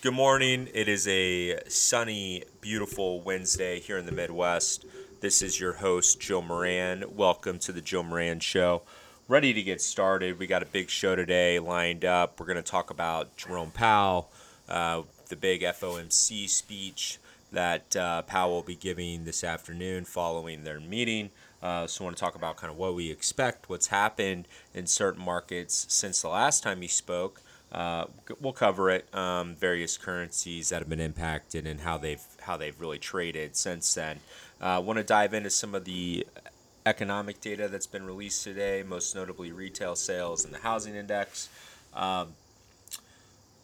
Good morning. It is a sunny, beautiful Wednesday here in the Midwest. This is your host, Joe Moran. Welcome to the Joe Moran Show. Ready to get started. We got a big show today lined up. We're going to talk about Jerome Powell, uh, the big FOMC speech that uh, Powell will be giving this afternoon following their meeting. Uh, so, I want to talk about kind of what we expect, what's happened in certain markets since the last time he spoke. Uh, we'll cover it. Um, various currencies that have been impacted and how they've how they've really traded since then. Uh, Want to dive into some of the economic data that's been released today, most notably retail sales and the housing index. Um,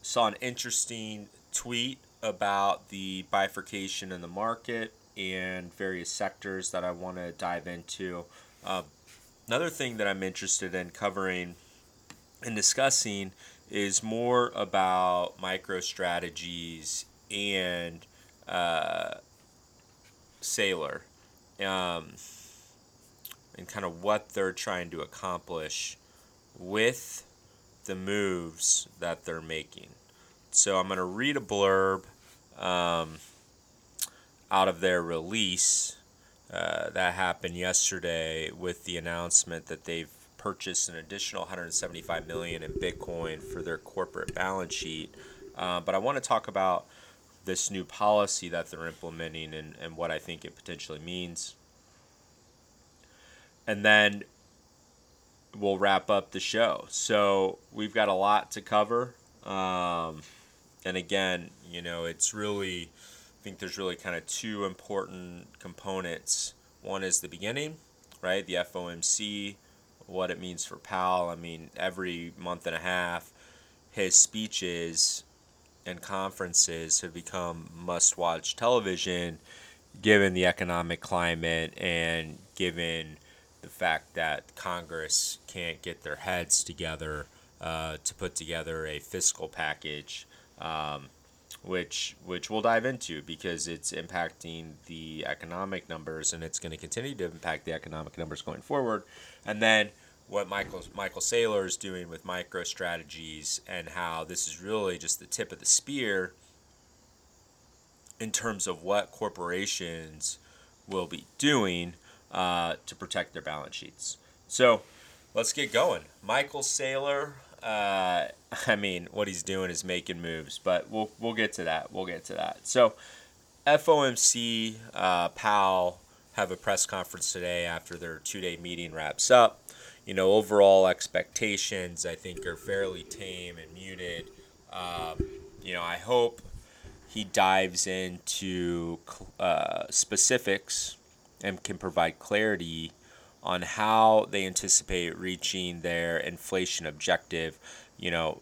saw an interesting tweet about the bifurcation in the market and various sectors that I want to dive into. Uh, another thing that I'm interested in covering and discussing is more about MicroStrategies and uh, Saylor um, and kind of what they're trying to accomplish with the moves that they're making. So I'm going to read a blurb um, out of their release uh, that happened yesterday with the announcement that they've purchased an additional 175 million in Bitcoin for their corporate balance sheet. Uh, but I want to talk about this new policy that they're implementing and, and what I think it potentially means. And then we'll wrap up the show. So we've got a lot to cover. Um, and again, you know, it's really, I think there's really kind of two important components. One is the beginning, right? The FOMC what it means for Powell. I mean, every month and a half, his speeches and conferences have become must watch television given the economic climate and given the fact that Congress can't get their heads together uh, to put together a fiscal package. Um, which which we'll dive into because it's impacting the economic numbers and it's going to continue to impact the economic numbers going forward. And then what Michael Michael Saylor is doing with MicroStrategies and how this is really just the tip of the spear in terms of what corporations will be doing uh, to protect their balance sheets. So let's get going. Michael Saylor uh, I mean, what he's doing is making moves, but we'll we'll get to that. We'll get to that. So, FOMC, uh, Powell have a press conference today after their two-day meeting wraps up. You know, overall expectations I think are fairly tame and muted. Um, you know, I hope he dives into uh, specifics and can provide clarity on how they anticipate reaching their inflation objective. You know,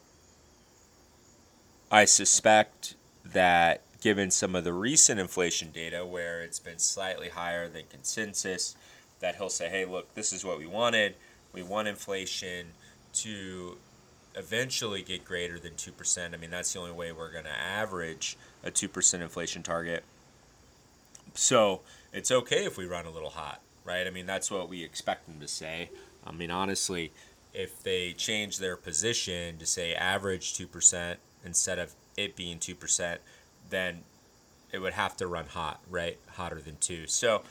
I suspect that given some of the recent inflation data where it's been slightly higher than consensus, that he'll say, hey, look, this is what we wanted. We want inflation to eventually get greater than 2%. I mean, that's the only way we're going to average a 2% inflation target. So it's okay if we run a little hot right? I mean, that's what we expect them to say. I mean, honestly, if they change their position to say average 2% instead of it being 2%, then it would have to run hot, right? Hotter than 2. So,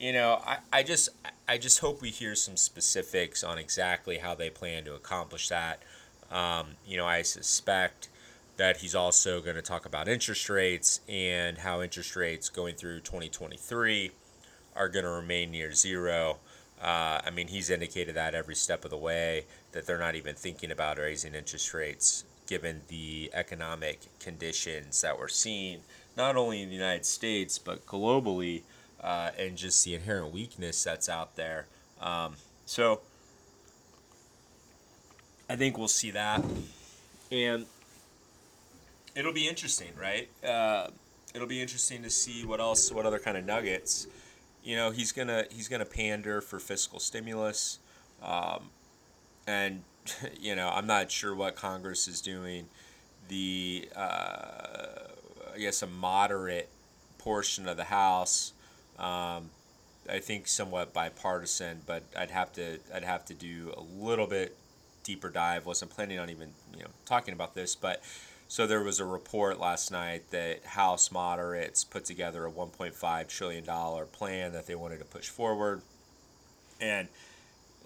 you know, I, I just I just hope we hear some specifics on exactly how they plan to accomplish that. Um, you know, I suspect that he's also going to talk about interest rates and how interest rates going through 2023 are going to remain near zero. Uh, I mean, he's indicated that every step of the way that they're not even thinking about raising interest rates given the economic conditions that we're seeing, not only in the United States, but globally, uh, and just the inherent weakness that's out there. Um, so I think we'll see that. And it'll be interesting, right? Uh, it'll be interesting to see what else, what other kind of nuggets you know he's gonna he's gonna pander for fiscal stimulus, um, and you know I'm not sure what Congress is doing. The uh, I guess a moderate portion of the House, um, I think somewhat bipartisan, but I'd have to I'd have to do a little bit deeper dive. wasn't planning on even you know talking about this, but So there was a report last night that House moderates put together a 1.5 trillion dollar plan that they wanted to push forward, and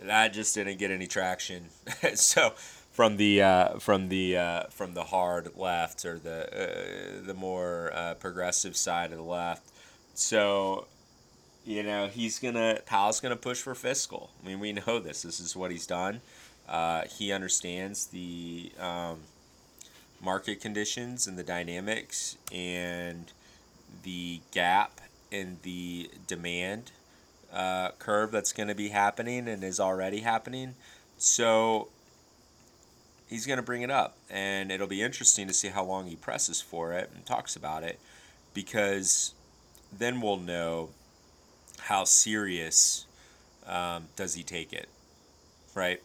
that just didn't get any traction. so from the uh, from the uh, from the hard left or the uh, the more uh, progressive side of the left. So, you know, he's gonna Powell's gonna push for fiscal. I mean, we know this. This is what he's done. Uh, he understands the um, market conditions and the dynamics and the gap in the demand uh, curve that's going to be happening and is already happening. So he's going to bring it up, and it'll be interesting to see how long he presses for it and talks about it, because then we'll know how serious um, does he take it, right?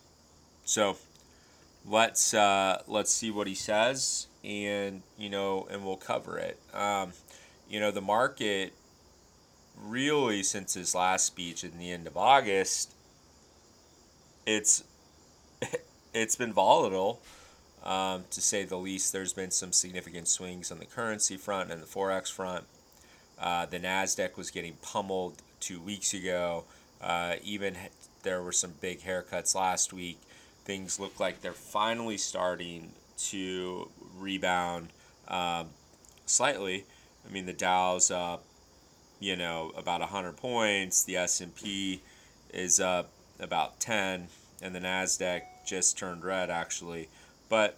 So let's uh, let's see what he says, and you know, and we'll cover it. Um, you know, the market really since his last speech in the end of August, it's it's been volatile, um, to say the least. There's been some significant swings on the currency front and the forex front. Uh, the Nasdaq was getting pummeled two weeks ago. Uh, even there were some big haircuts last week. Things look like they're finally starting to rebound um, slightly. I mean, the Dow's up, you know, about 100 points. The S&P is up about 10 and the Nasdaq just turned red actually, but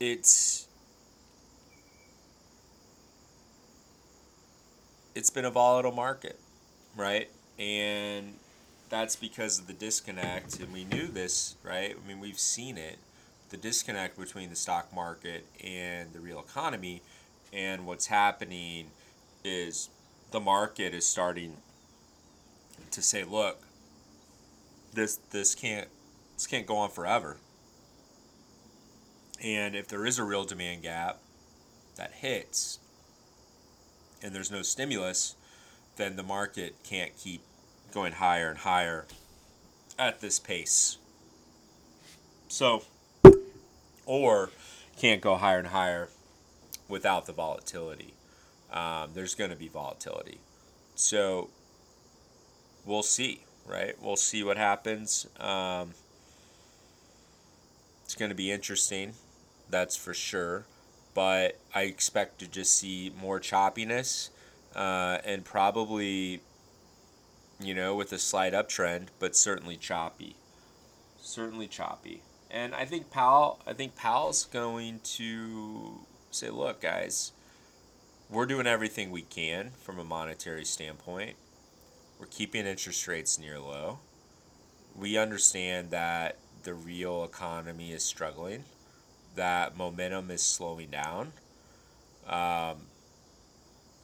it's it's been a volatile market, right? And that's because of the disconnect, and we knew this, right? I mean, we've seen it the disconnect between the stock market and the real economy. And what's happening is the market is starting to say, look, this this can't this can't go on forever. And if there is a real demand gap that hits and there's no stimulus, then the market can't keep going higher and higher at this pace. So, or can't go higher and higher without the volatility. Um, there's going to be volatility. So, we'll see right? We'll see what happens. Um, it's going to be interesting, that's for sure. But I expect to just see more choppiness uh, and probably, you know, with a slight uptrend, but certainly choppy. Certainly choppy. And I think Powell, I think Powell's going to say, look, guys, we're doing everything we can from a monetary standpoint. We're keeping interest rates near low. We understand that the real economy is struggling, that momentum is slowing down. Um,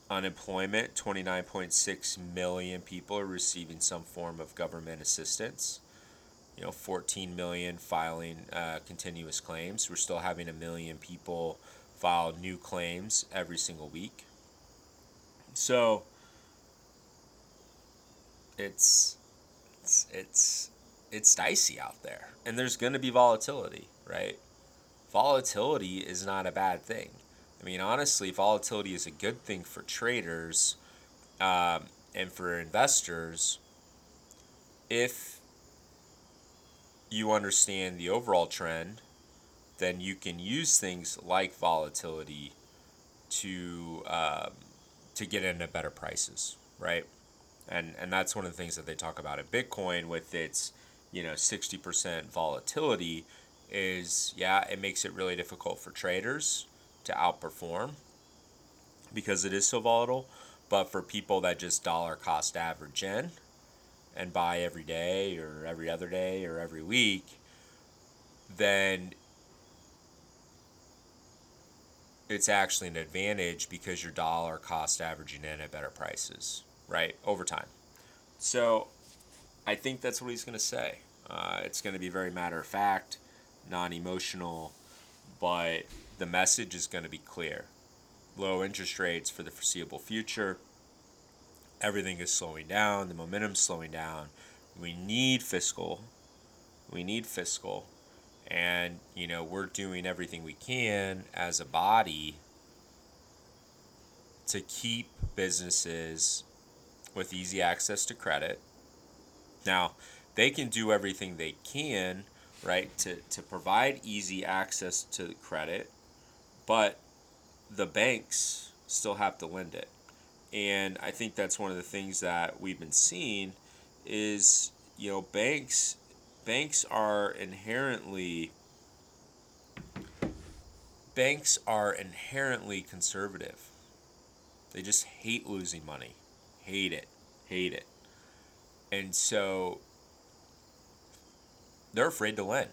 unemployment 29.6 million people are receiving some form of government assistance you know 14 million filing uh, continuous claims we're still having a million people file new claims every single week. So it's it's it's it's dicey out there. And there's going to be volatility right? Volatility is not a bad thing. I mean honestly volatility is a good thing for traders um, and for investors if you understand the overall trend then you can use things like volatility to um, to get into better prices right? And and that's one of the things that they talk about at Bitcoin with its you know 60% volatility is yeah it makes it really difficult for traders to outperform because it is so volatile. But for people that just dollar cost average in and buy every day or every other day or every week then it's actually an advantage because your dollar cost averaging in at better prices right, over time. So I think that's what he's going to say. Uh, it's going to be very matter of fact, non emotional, but the message is going to be clear. Low interest rates for the foreseeable future. Everything is slowing down. The momentum's slowing down. We need fiscal. We need fiscal. And, you know, we're doing everything we can as a body to keep businesses with easy access to credit. Now, they can do everything they can, right, to, to provide easy access to credit, but the banks still have to lend it. And I think that's one of the things that we've been seeing is, you know, banks banks are inherently banks are inherently conservative. They just hate losing money. Hate it. Hate it. And so they're afraid to lend.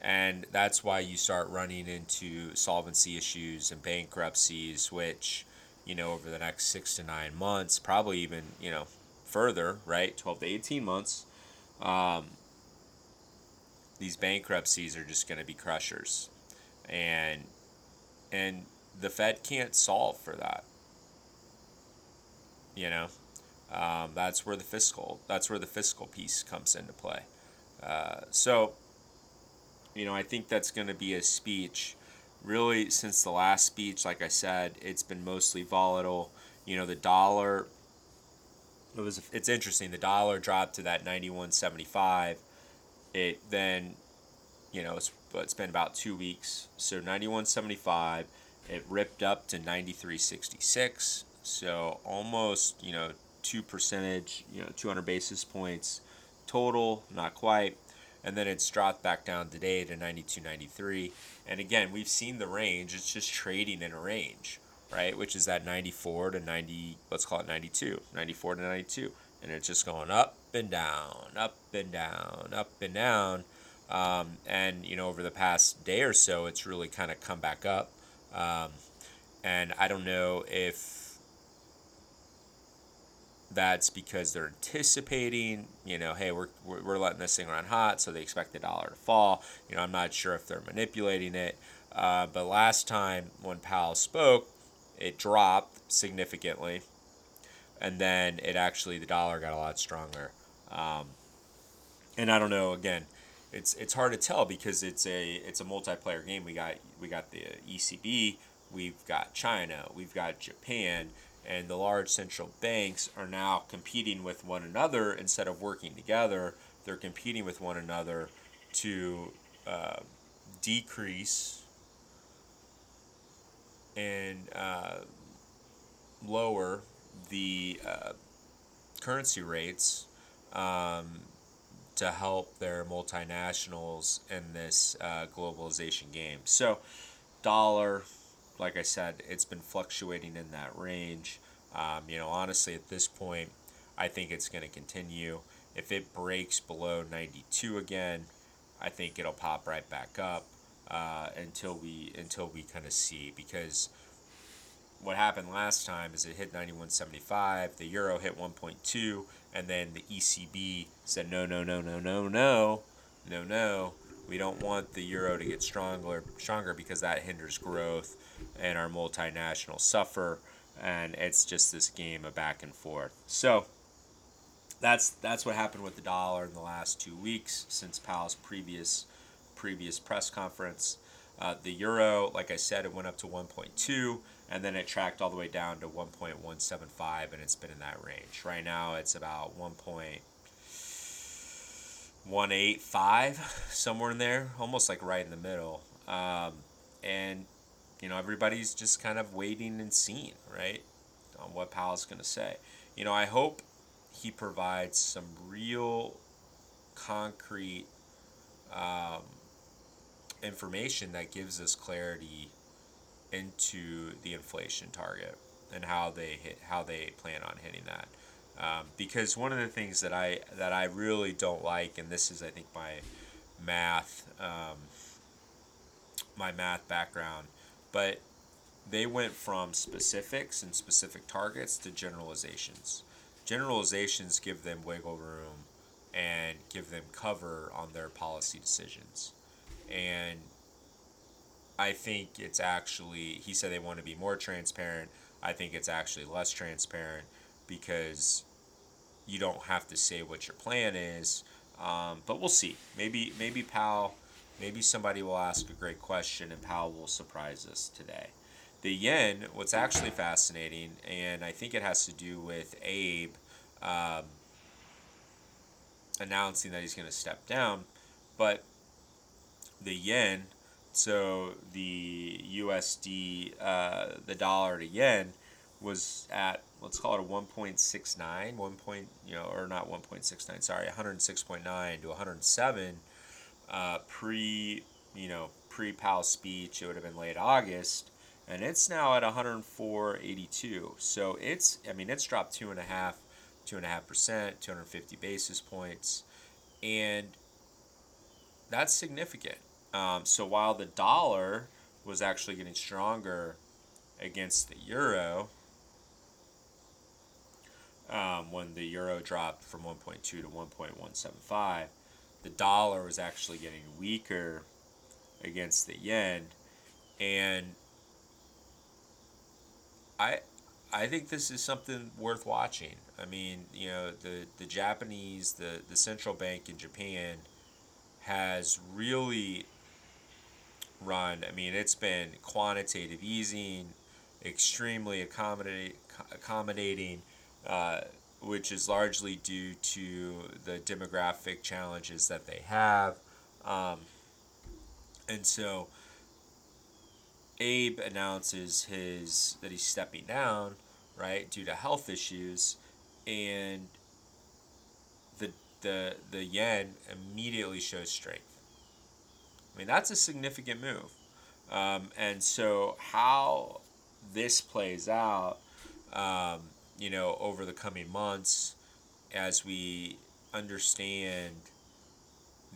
And that's why you start running into solvency issues and bankruptcies, which, you know, over the next six to nine months, probably even, you know, further, right? 12 to 18 months, um, these bankruptcies are just going to be crushers. And, and the Fed can't solve for that. You know, um, that's where the fiscal that's where the fiscal piece comes into play. Uh, so, you know, I think that's going to be a speech. Really, since the last speech, like I said, it's been mostly volatile. You know, the dollar. It was. It's interesting. The dollar dropped to that ninety one seventy five. It then, you know, it's it's been about two weeks. So ninety one seventy five. It ripped up to ninety three sixty six. So almost, you know, two percentage, you know, two hundred basis points total, not quite. And then it's dropped back down today to 92.93. And again, we've seen the range. It's just trading in a range, right? Which is that 94 to 90, let's call it 92, 94 to 92. And it's just going up and down, up and down, up and down. Um, and, you know, over the past day or so, it's really kind of come back up. Um, and I don't know if that's because they're anticipating, you know, hey, we're, we're letting this thing run hot, so they expect the dollar to fall. You know, I'm not sure if they're manipulating it. Uh, but last time when Powell spoke, it dropped significantly. And then it actually, the dollar got a lot stronger. Um, and I don't know, again, it's it's hard to tell because it's a it's a multiplayer game. We got we got the ECB, we've got China, we've got Japan, and the large central banks are now competing with one another instead of working together. They're competing with one another to uh, decrease and uh, lower the uh, currency rates um, to help their multinationals in this uh, globalization game. So, dollar like I said, it's been fluctuating in that range. Um, you know, honestly, at this point, I think it's going to continue. If it breaks below 92 again, I think it'll pop right back up uh, until we until we kind of see because what happened last time is it hit 91.75, the euro hit 1.2, and then the ECB said no, no, no, no, no, no, no, no. We don't want the euro to get stronger, stronger because that hinders growth and our multinationals suffer, and it's just this game of back and forth. So that's that's what happened with the dollar in the last two weeks since Powell's previous previous press conference. Uh, the euro, like I said, it went up to 1.2 and then it tracked all the way down to 1.175 and it's been in that range. Right now it's about 1.185, somewhere in there, almost like right in the middle. Um, and you know, everybody's just kind of waiting and seeing, right, on what Powell's going to say. You know, I hope he provides some real concrete um, information that gives us clarity into the inflation target and how they hit how they plan on hitting that. Um, because one of the things that I that I really don't like, and this is I think my math um, my math background, but they went from specifics and specific targets to generalizations. Generalizations give them wiggle room and give them cover on their policy decisions. And I think it's actually, he said they want to be more transparent. I think it's actually less transparent because you don't have to say what your plan is Um, but we'll see. Maybe maybe Powell, maybe somebody will ask a great question and Powell will surprise us today. The yen, what's actually fascinating, and I think it has to do with Abe um, announcing that he's going to step down, but the yen, so the USD, uh, the dollar to yen, was at let's call it a 1.69 1 point you know or not 1.69 sorry 106.9 to 107 uh, pre you know pre Powell speech it would have been late August and it's now at 104.82 so it's I mean it's dropped two and a half two and a half percent 250 basis points and that's significant um, so while the dollar was actually getting stronger against the euro um, when the euro dropped from 1.2 to 1.175, the dollar was actually getting weaker against the yen, and I I think this is something worth watching. I mean, you know, the the Japanese, the the central bank in Japan has really run. I mean, it's been quantitative easing, extremely accommodate, accommodating uh, which is largely due to the demographic challenges that they have. Um, and so Abe announces his that he's stepping down, right, due to health issues, and the the the yen immediately shows strength. I mean that's a significant move, um, and so how this plays out um, you know, over the coming months as we understand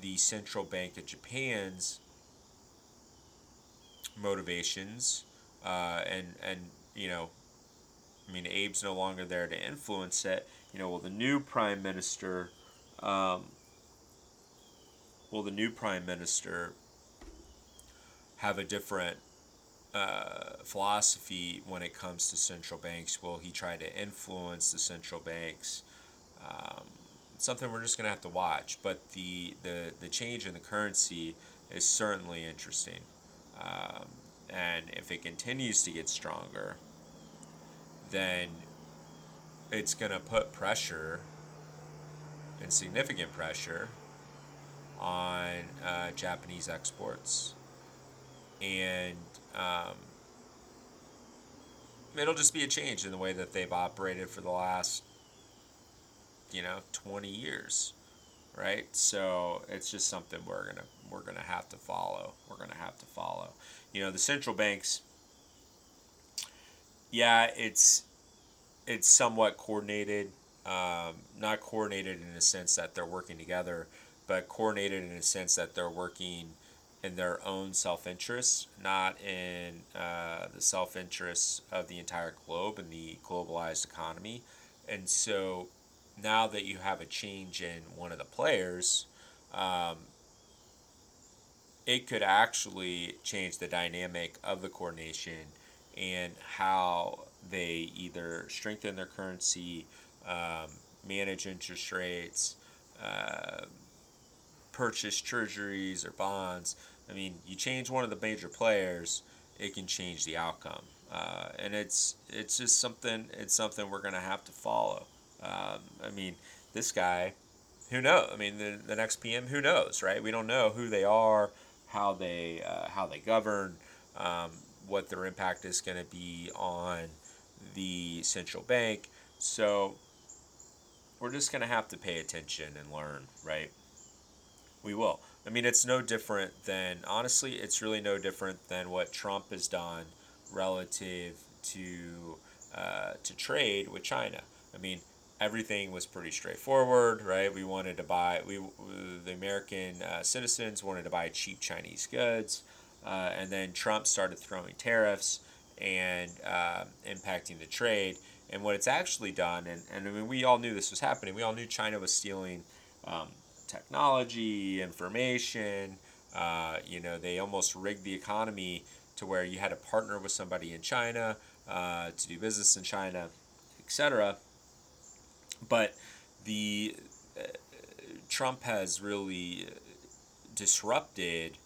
the central bank of Japan's motivations uh, and and you know I mean Abe's no longer there to influence it. You know will the new prime minister um, will the new prime minister have a different uh, philosophy when it comes to central banks. Will he try to influence the central banks? Um, something we're just going to have to watch. But the, the, the change in the currency is certainly interesting. Um, and if it continues to get stronger, then it's going to put pressure and significant pressure on uh, Japanese exports. And um, it'll just be a change in the way that they've operated for the last, you know, 20 years, right? So it's just something we're gonna we're gonna have to follow. We're gonna have to follow. You know, the central banks. Yeah, it's it's somewhat coordinated. Um, not coordinated in the sense that they're working together, but coordinated in a sense that they're working in their own self interest, not in uh, the self interest of the entire globe and the globalized economy. And so now that you have a change in one of the players, um, it could actually change the dynamic of the coordination and how they either strengthen their currency, um, manage interest rates, uh, purchase treasuries or bonds. I mean, you change one of the major players, it can change the outcome, uh, and it's it's just something it's something we're gonna have to follow. Um, I mean, this guy, who knows? I mean, the, the next PM, who knows, right? We don't know who they are, how they uh, how they govern, um, what their impact is going to be on the central bank. So we're just going to have to pay attention and learn, right? we will. I mean, it's no different than, honestly, it's really no different than what Trump has done relative to uh, to trade with China. I mean, everything was pretty straightforward, right? We wanted to buy, we the American uh, citizens wanted to buy cheap Chinese goods, uh, and then Trump started throwing tariffs and uh, impacting the trade. And what it's actually done, and, and I mean, we all knew this was happening. We all knew China was stealing um, technology, information. Uh, you know, they almost rigged the economy to where you had to partner with somebody in China uh, to do business in China, etc. But the uh, Trump has really disrupted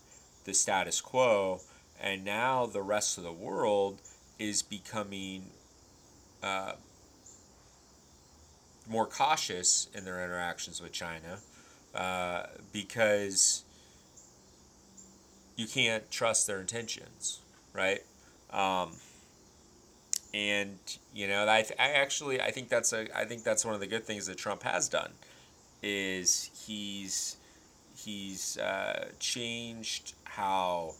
the status quo, and now the rest of the world is becoming uh, more cautious in their interactions with China uh, because you can't trust their intentions, right? Um, and you know, I, th- I actually I think that's a I think that's one of the good things that Trump has done is he's he's uh, changed how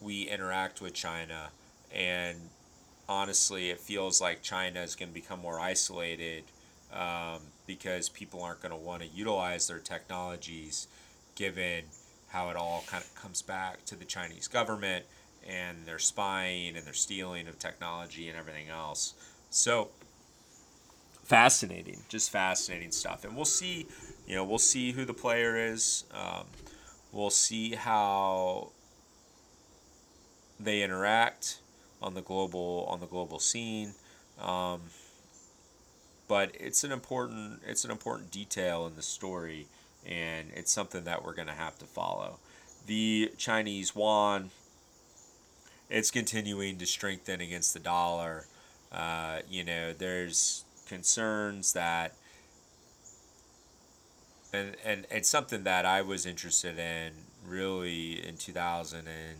we interact with China, and honestly, it feels like China is going to become more isolated um, because people aren't going to want to utilize their technologies, given how it all kind of comes back to the Chinese government and their spying and their stealing of technology and everything else. So fascinating, just fascinating stuff. And we'll see, you know, we'll see who the player is. Um, we'll see how they interact on the global on the global scene. Um, but it's an important it's an important detail in the story, and it's something that we're going to have to follow. The Chinese yuan, it's continuing to strengthen against the dollar. Uh, you know, there's concerns that, and, and it's something that I was interested in really in 2000 and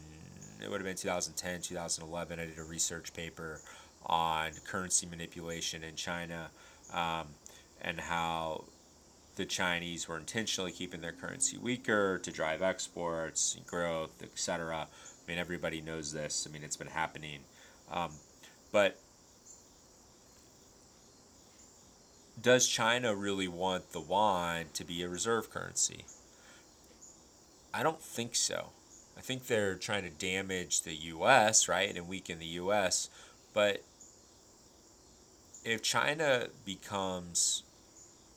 it would have been 2010, 2011. I did a research paper on currency manipulation in China um, and how the Chinese were intentionally keeping their currency weaker to drive exports, growth, etc. I mean, everybody knows this. I mean, it's been happening. Um, but does China really want the yuan to be a reserve currency? I don't think so. I think they're trying to damage the U.S., right, and weaken the U.S. But if China becomes,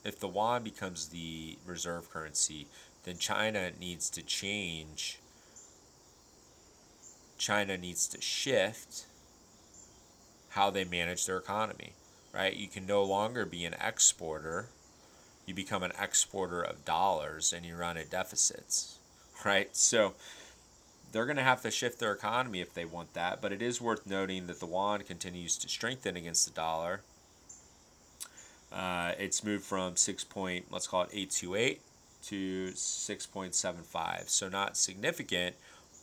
if the yuan becomes the reserve currency, then China needs to change. China needs to shift how they manage their economy, right? You can no longer be an exporter. You become an exporter of dollars and you run at deficits, right? So they're going to have to shift their economy if they want that. But it is worth noting that the yuan continues to strengthen against the dollar. Uh, it's moved from six point, let's call it eight two eight to six point seven five. So not significant,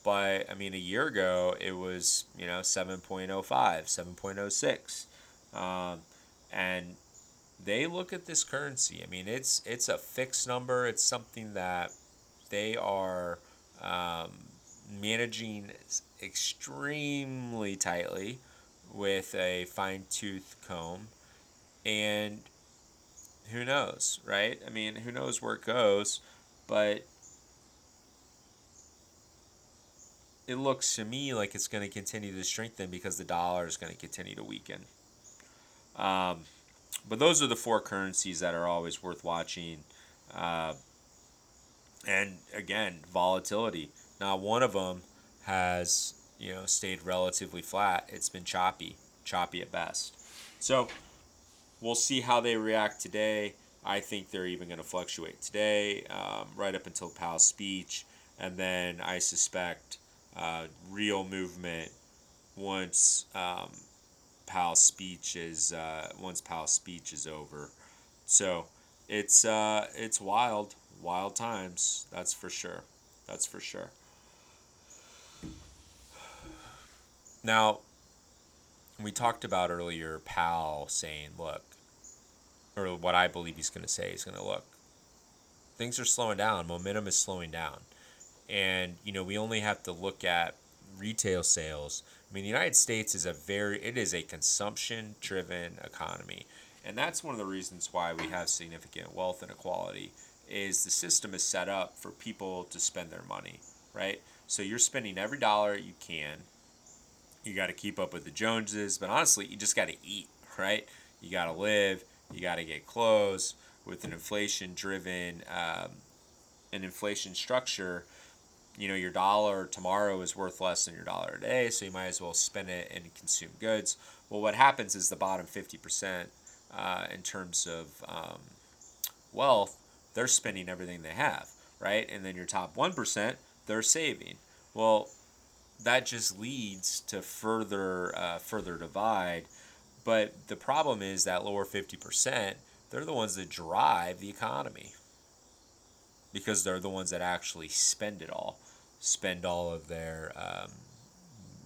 but I mean a year ago it was you know 7.05, 7.06, um, and they look at this currency. I mean it's it's a fixed number. It's something that they are. Um, managing extremely tightly with a fine tooth comb. And who knows, right? I mean, who knows where it goes, but it looks to me like it's going to continue to strengthen because the dollar is going to continue to weaken. Um, but those are the four currencies that are always worth watching. Uh, and again, volatility. Not one of them has you know stayed relatively flat. It's been choppy, choppy at best. So we'll see how they react today. I think they're even going to fluctuate today, um, right up until Powell's speech, and then I suspect uh, real movement once um, Powell's speech is uh, once Powell's speech is over. So it's uh, it's wild, wild times. That's for sure. That's for sure. Now, we talked about earlier Powell saying, look, or what I believe he's going to say, he's going to look, things are slowing down, momentum is slowing down. And, you know, we only have to look at retail sales. I mean, the United States is a very, it is a consumption driven economy. And that's one of the reasons why we have significant wealth inequality is the system is set up for people to spend their money, right? So you're spending every dollar you can you got to keep up with the Joneses, but honestly, you just got to eat, right? You got to live, you got to get clothes with an inflation driven, um, an inflation structure. You know, your dollar tomorrow is worth less than your dollar today, so you might as well spend it and consume goods. Well, what happens is the bottom 50% uh, in terms of um, wealth, they're spending everything they have, right? And then your top 1%, they're saving. Well, that just leads to further uh, further divide. But the problem is that lower 50%, they're the ones that drive the economy because they're the ones that actually spend it all, spend all of their, um,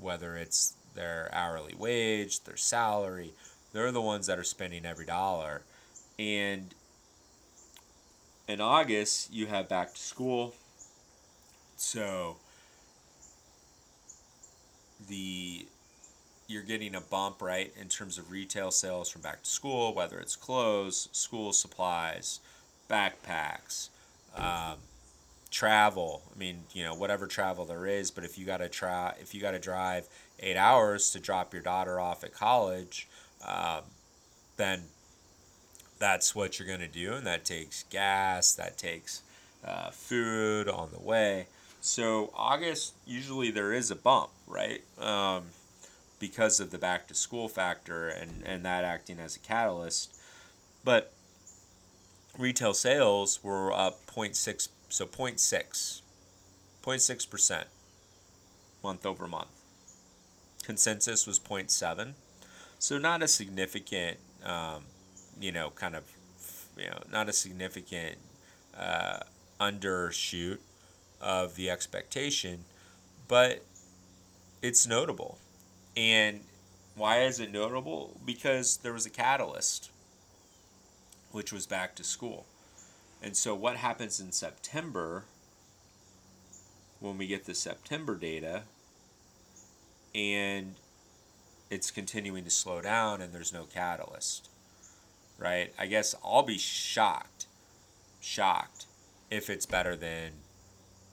whether it's their hourly wage, their salary, they're the ones that are spending every dollar. And in August, you have back to school. So the you're getting a bump right in terms of retail sales from back to school, whether it's clothes, school supplies, backpacks, um, travel. I mean, you know, whatever travel there is. But if you got to try, if you got to drive eight hours to drop your daughter off at college, um, then that's what you're going to do, and that takes gas, that takes uh, food on the way. So August usually there is a bump, right? Um, because of the back to school factor and, and that acting as a catalyst. But retail sales were up 0.6, so 0.6, 0.6% month over month. Consensus was 0.7, so not a significant um, you know, kind of, you know, not a significant uh, undershoot of the expectation, but it's notable. And why is it notable? Because there was a catalyst, which was back to school. And so, what happens in September when we get the September data and it's continuing to slow down and there's no catalyst? right? I guess I'll be shocked, shocked if it's better than,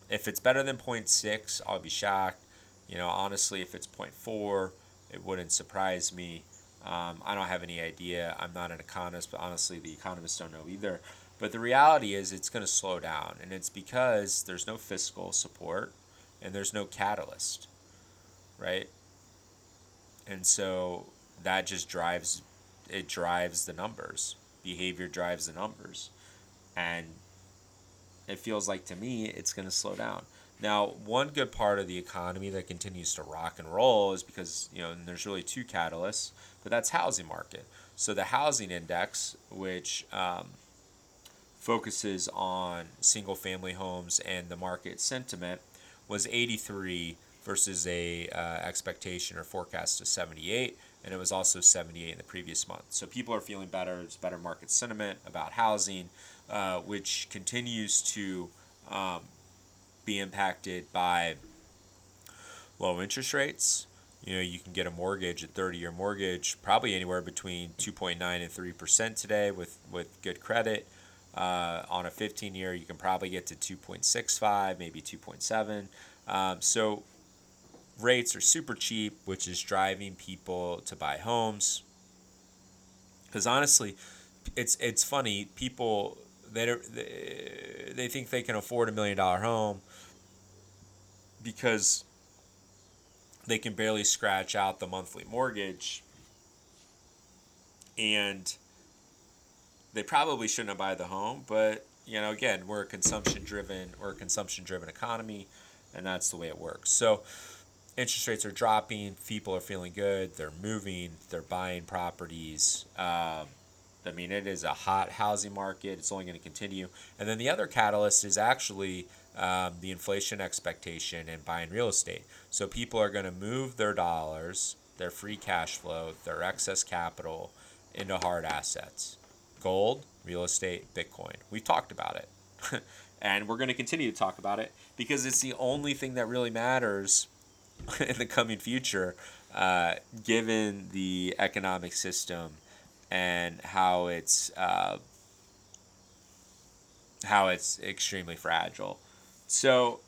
if it's better than 0.6, I'll be shocked. You know, honestly, if it's 0.4, it wouldn't surprise me. Um, I don't have any idea. I'm not an economist, but honestly, the economists don't know either. But the reality is, it's going to slow down, and it's because there's no fiscal support and there's no catalyst, right? And so that just drives it drives the numbers. Behavior drives the numbers. And it feels like to me it's going to slow down. Now, one good part of the economy that continues to rock and roll is because, you know, there's really two catalysts, but that's housing market. So the housing index, which um, focuses on single family homes and the market sentiment, was 83 versus a uh, expectation or forecast of 78 and it was also 78 in the previous month. So people are feeling better. There's better market sentiment about housing, uh, which continues to um, be impacted by low interest rates. You know, you can get a mortgage, a 30-year mortgage, probably anywhere between 2.9 and 3% today with, with good credit. Uh, on a 15-year, you can probably get to 2.65, maybe 2.7. Um, so rates are super cheap, which is driving people to buy homes. Because honestly, it's it's funny. People they they, they think they can afford a million dollar home because they can barely scratch out the monthly mortgage and they probably shouldn't buy the home but you know again we're a consumption driven or a consumption driven economy and that's the way it works so interest rates are dropping, people are feeling good, they're moving, they're buying properties. Um, I mean, it is a hot housing market. It's only going to continue. And then the other catalyst is actually um, the inflation expectation and buying real estate. So people are going to move their dollars, their free cash flow, their excess capital into hard assets gold, real estate, Bitcoin. We've talked about it. and we're going to continue to talk about it because it's the only thing that really matters in the coming future, uh, given the economic system and how it's uh, how it's extremely fragile. So,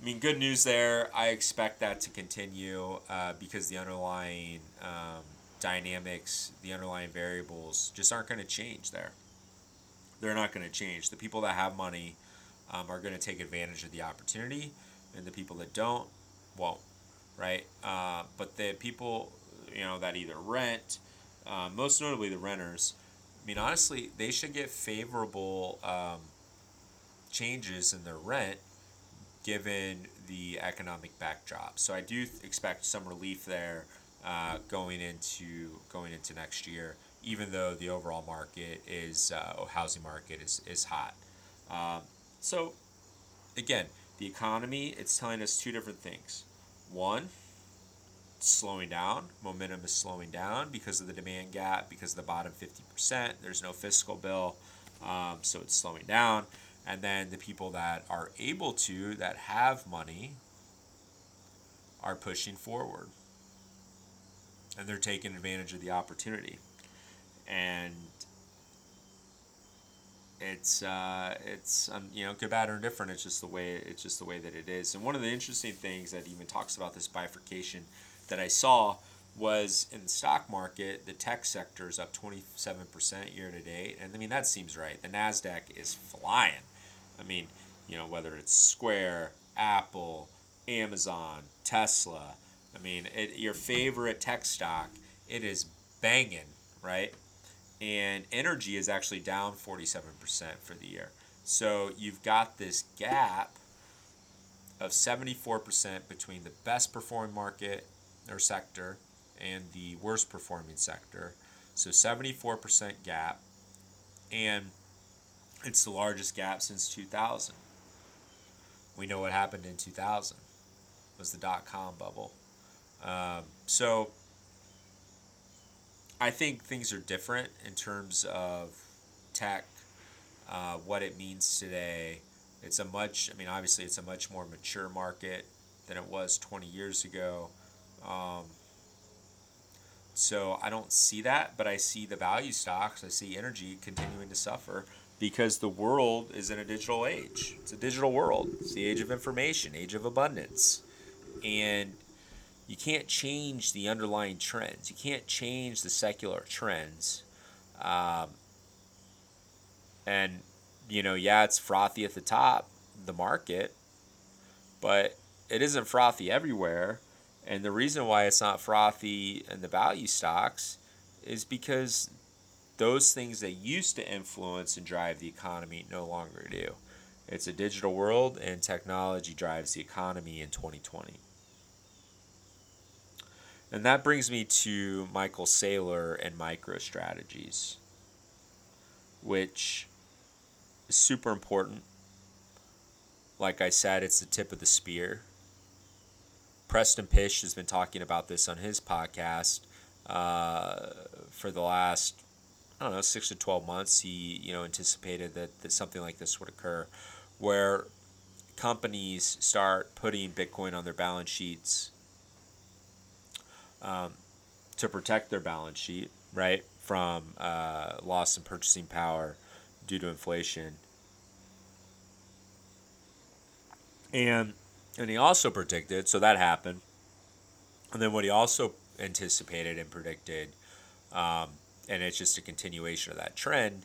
I mean, good news there. I expect that to continue uh, because the underlying um, dynamics, the underlying variables, just aren't going to change there. They're not going to change. The people that have money um, are going to take advantage of the opportunity, and the people that don't won't right? Uh, but the people, you know, that either rent, uh, most notably the renters, I mean, honestly, they should get favorable um, changes in their rent given the economic backdrop. So I do expect some relief there uh, going into going into next year, even though the overall market is uh, housing market is is hot. Um, so again, the economy it's telling us two different things. One, slowing down. Momentum is slowing down because of the demand gap, because of the bottom 50%. There's no fiscal bill, um, so it's slowing down. And then the people that are able to, that have money, are pushing forward. And they're taking advantage of the opportunity. And it's uh, it's um, you know good, bad, or indifferent. It's just the way it's just the way that it is. And one of the interesting things that even talks about this bifurcation that I saw was in the stock market, the tech sector is up 27% year to date. And I mean, that seems right. The NASDAQ is flying. I mean, you know, whether it's Square, Apple, Amazon, Tesla, I mean, it, your favorite tech stock, it is banging, right? And energy is actually down 47% for the year. So you've got this gap of 74% between the best performing market or sector and the worst performing sector. So 74% gap. And it's the largest gap since 2000. We know what happened in 2000 was the dot com bubble. Um, so I think things are different in terms of tech, uh, what it means today. It's a much, I mean, obviously, it's a much more mature market than it was 20 years ago. Um, so I don't see that, but I see the value stocks. I see energy continuing to suffer because the world is in a digital age. It's a digital world. It's the age of information, age of abundance. And you can't change the underlying trends. You can't change the secular trends. Um, and, you know, yeah, it's frothy at the top, the market, but it isn't frothy everywhere. And the reason why it's not frothy in the value stocks is because those things that used to influence and drive the economy no longer do. It's a digital world, and technology drives the economy in 2020. And that brings me to Michael Saylor and MicroStrategies, which is super important. Like I said, it's the tip of the spear. Preston Pysh has been talking about this on his podcast uh, for the last, I don't know, six to 12 months. He, you know, anticipated that, that something like this would occur where companies start putting Bitcoin on their balance sheets um, to protect their balance sheet, right, from uh, loss in purchasing power due to inflation. And and he also predicted, so that happened. And then what he also anticipated and predicted, um, and it's just a continuation of that trend,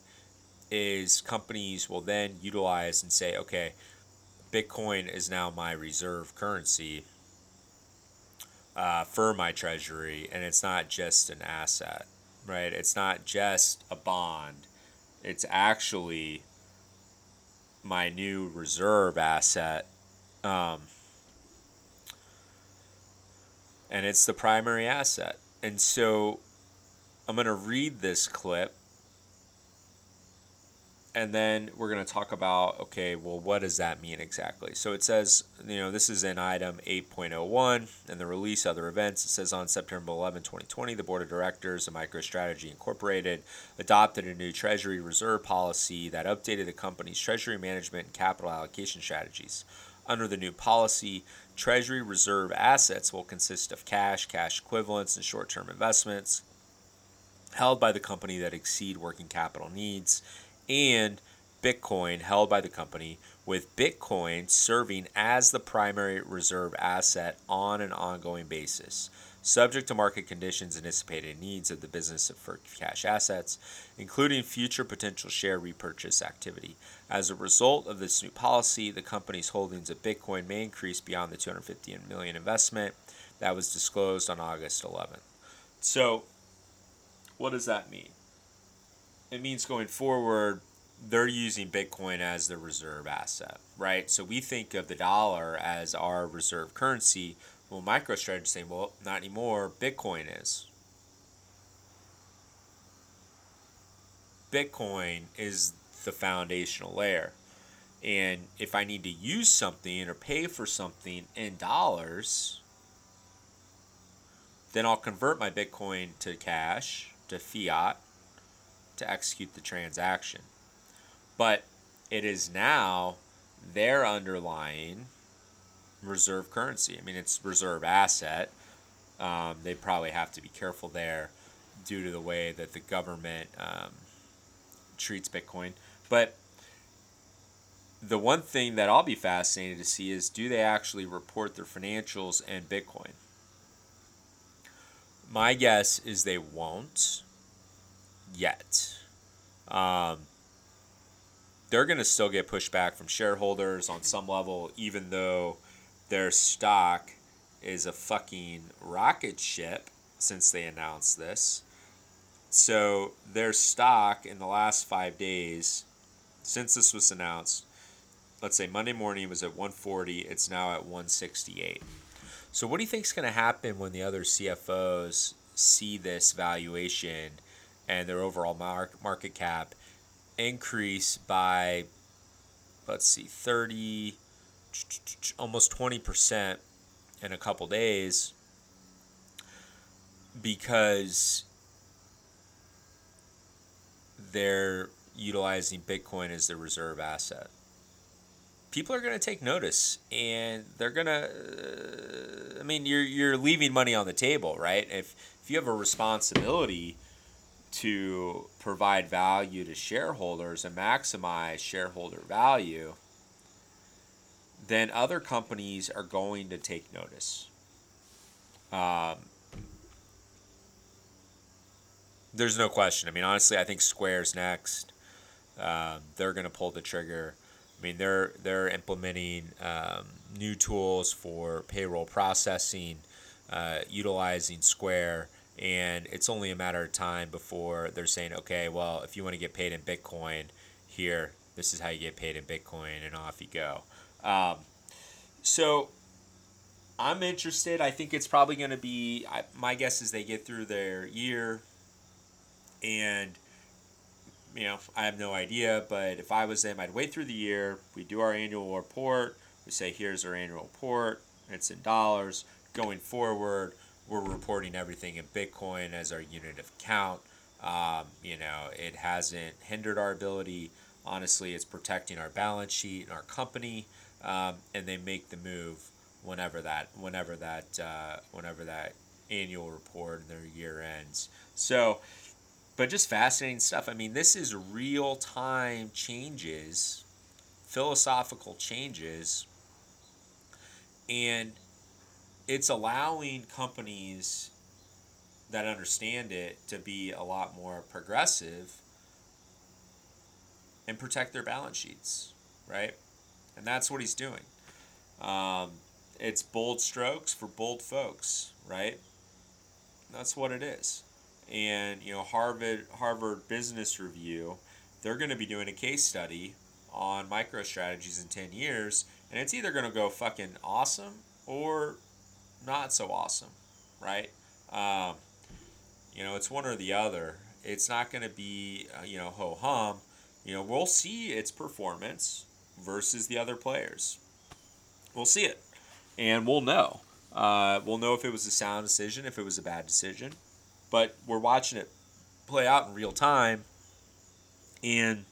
is companies will then utilize and say, okay, Bitcoin is now my reserve currency uh, for my treasury, and it's not just an asset, right? It's not just a bond. It's actually my new reserve asset um, and it's the primary asset. And so I'm going to read this clip and then we're going to talk about okay, well, what does that mean exactly? So it says, you know, this is in item 8.01 and the release other events. It says on September 11, 2020, the board of directors of MicroStrategy Incorporated adopted a new treasury reserve policy that updated the company's treasury management and capital allocation strategies. Under the new policy, Treasury reserve assets will consist of cash, cash equivalents, and short term investments held by the company that exceed working capital needs, and Bitcoin held by the company, with Bitcoin serving as the primary reserve asset on an ongoing basis subject to market conditions, and anticipated needs of the business for cash assets, including future potential share repurchase activity. As a result of this new policy, the company's holdings of Bitcoin may increase beyond the 250 million investment that was disclosed on August 11th. So, what does that mean? It means going forward, they're using Bitcoin as the reserve asset, right? So we think of the dollar as our reserve currency. Well, MicroStrategy is saying, well, not anymore. Bitcoin is. Bitcoin is the foundational layer. And if I need to use something or pay for something in dollars, then I'll convert my Bitcoin to cash, to fiat, to execute the transaction. But it is now their underlying reserve currency. I mean, it's reserve asset. Um, they probably have to be careful there due to the way that the government um, treats Bitcoin. But the one thing that I'll be fascinated to see is do they actually report their financials in Bitcoin? My guess is they won't yet. Um, they're going to still get pushback from shareholders on some level, even though their stock is a fucking rocket ship since they announced this. So their stock in the last five days, since this was announced, let's say Monday morning was at 140, it's now at 168. So what do you think is going to happen when the other CFOs see this valuation and their overall market cap increase by, let's see, 30, almost 20% in a couple days because they're utilizing Bitcoin as their reserve asset. People are going to take notice, and they're going to. Uh, I mean, you're you're leaving money on the table, right? If if you have a responsibility to provide value to shareholders and maximize shareholder value, then other companies are going to take notice. Um, there's no question. I mean, honestly, I think Square's next. Um, they're going to pull the trigger. I mean, they're they're implementing um, new tools for payroll processing, uh, utilizing Square, and it's only a matter of time before they're saying, okay, well, if you want to get paid in Bitcoin, here, this is how you get paid in Bitcoin, and off you go. Um, so I'm interested. I think it's probably going to be. I, my guess is they get through their year and you know, I have no idea, but if I was them, I'd wait through the year. We do our annual report. We say, here's our annual report. It's in dollars. Going forward, we're reporting everything in Bitcoin as our unit of count. Um, you know, it hasn't hindered our ability. Honestly, it's protecting our balance sheet and our company. Um, and they make the move whenever that, whenever that, uh, whenever that annual report and their year ends. So, but just fascinating stuff. I mean, this is real time changes, philosophical changes, and it's allowing companies that understand it to be a lot more progressive and protect their balance sheets, right? And that's what he's doing. Um, it's bold strokes for bold folks, right? That's what it is and you know Harvard Harvard Business Review, they're going to be doing a case study on MicroStrategies in 10 years, and it's either going to go fucking awesome or not so awesome, right? Um, you know, it's one or the other. It's not going to be, uh, you know, ho hum. You know, we'll see its performance versus the other players. We'll see it, and we'll know. Uh, we'll know if it was a sound decision, if it was a bad decision but we're watching it play out in real time. And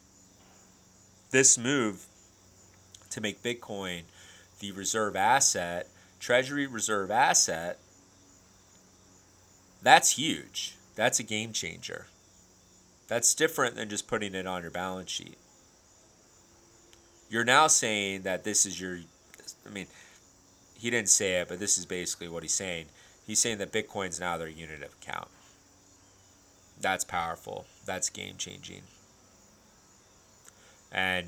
this move to make Bitcoin the reserve asset, treasury reserve asset, that's huge. That's a game changer. That's different than just putting it on your balance sheet. You're now saying that this is your, I mean, he didn't say it, but this is basically what he's saying. He's saying that Bitcoin's now their unit of account. That's powerful. That's game changing. And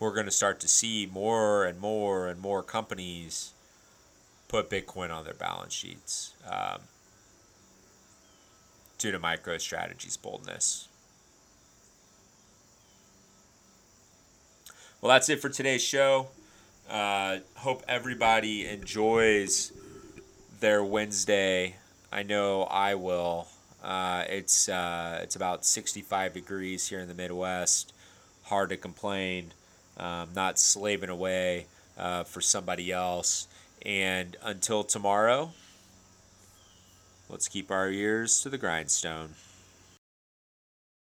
we're going to start to see more and more and more companies put Bitcoin on their balance sheets um, due to MicroStrategy's boldness. Well, that's it for today's show. Uh, hope everybody enjoys their Wednesday. I know I will. Uh, it's uh, it's about 65 degrees here in the Midwest. Hard to complain. Um, not slaving away uh, for somebody else. And until tomorrow, let's keep our ears to the grindstone.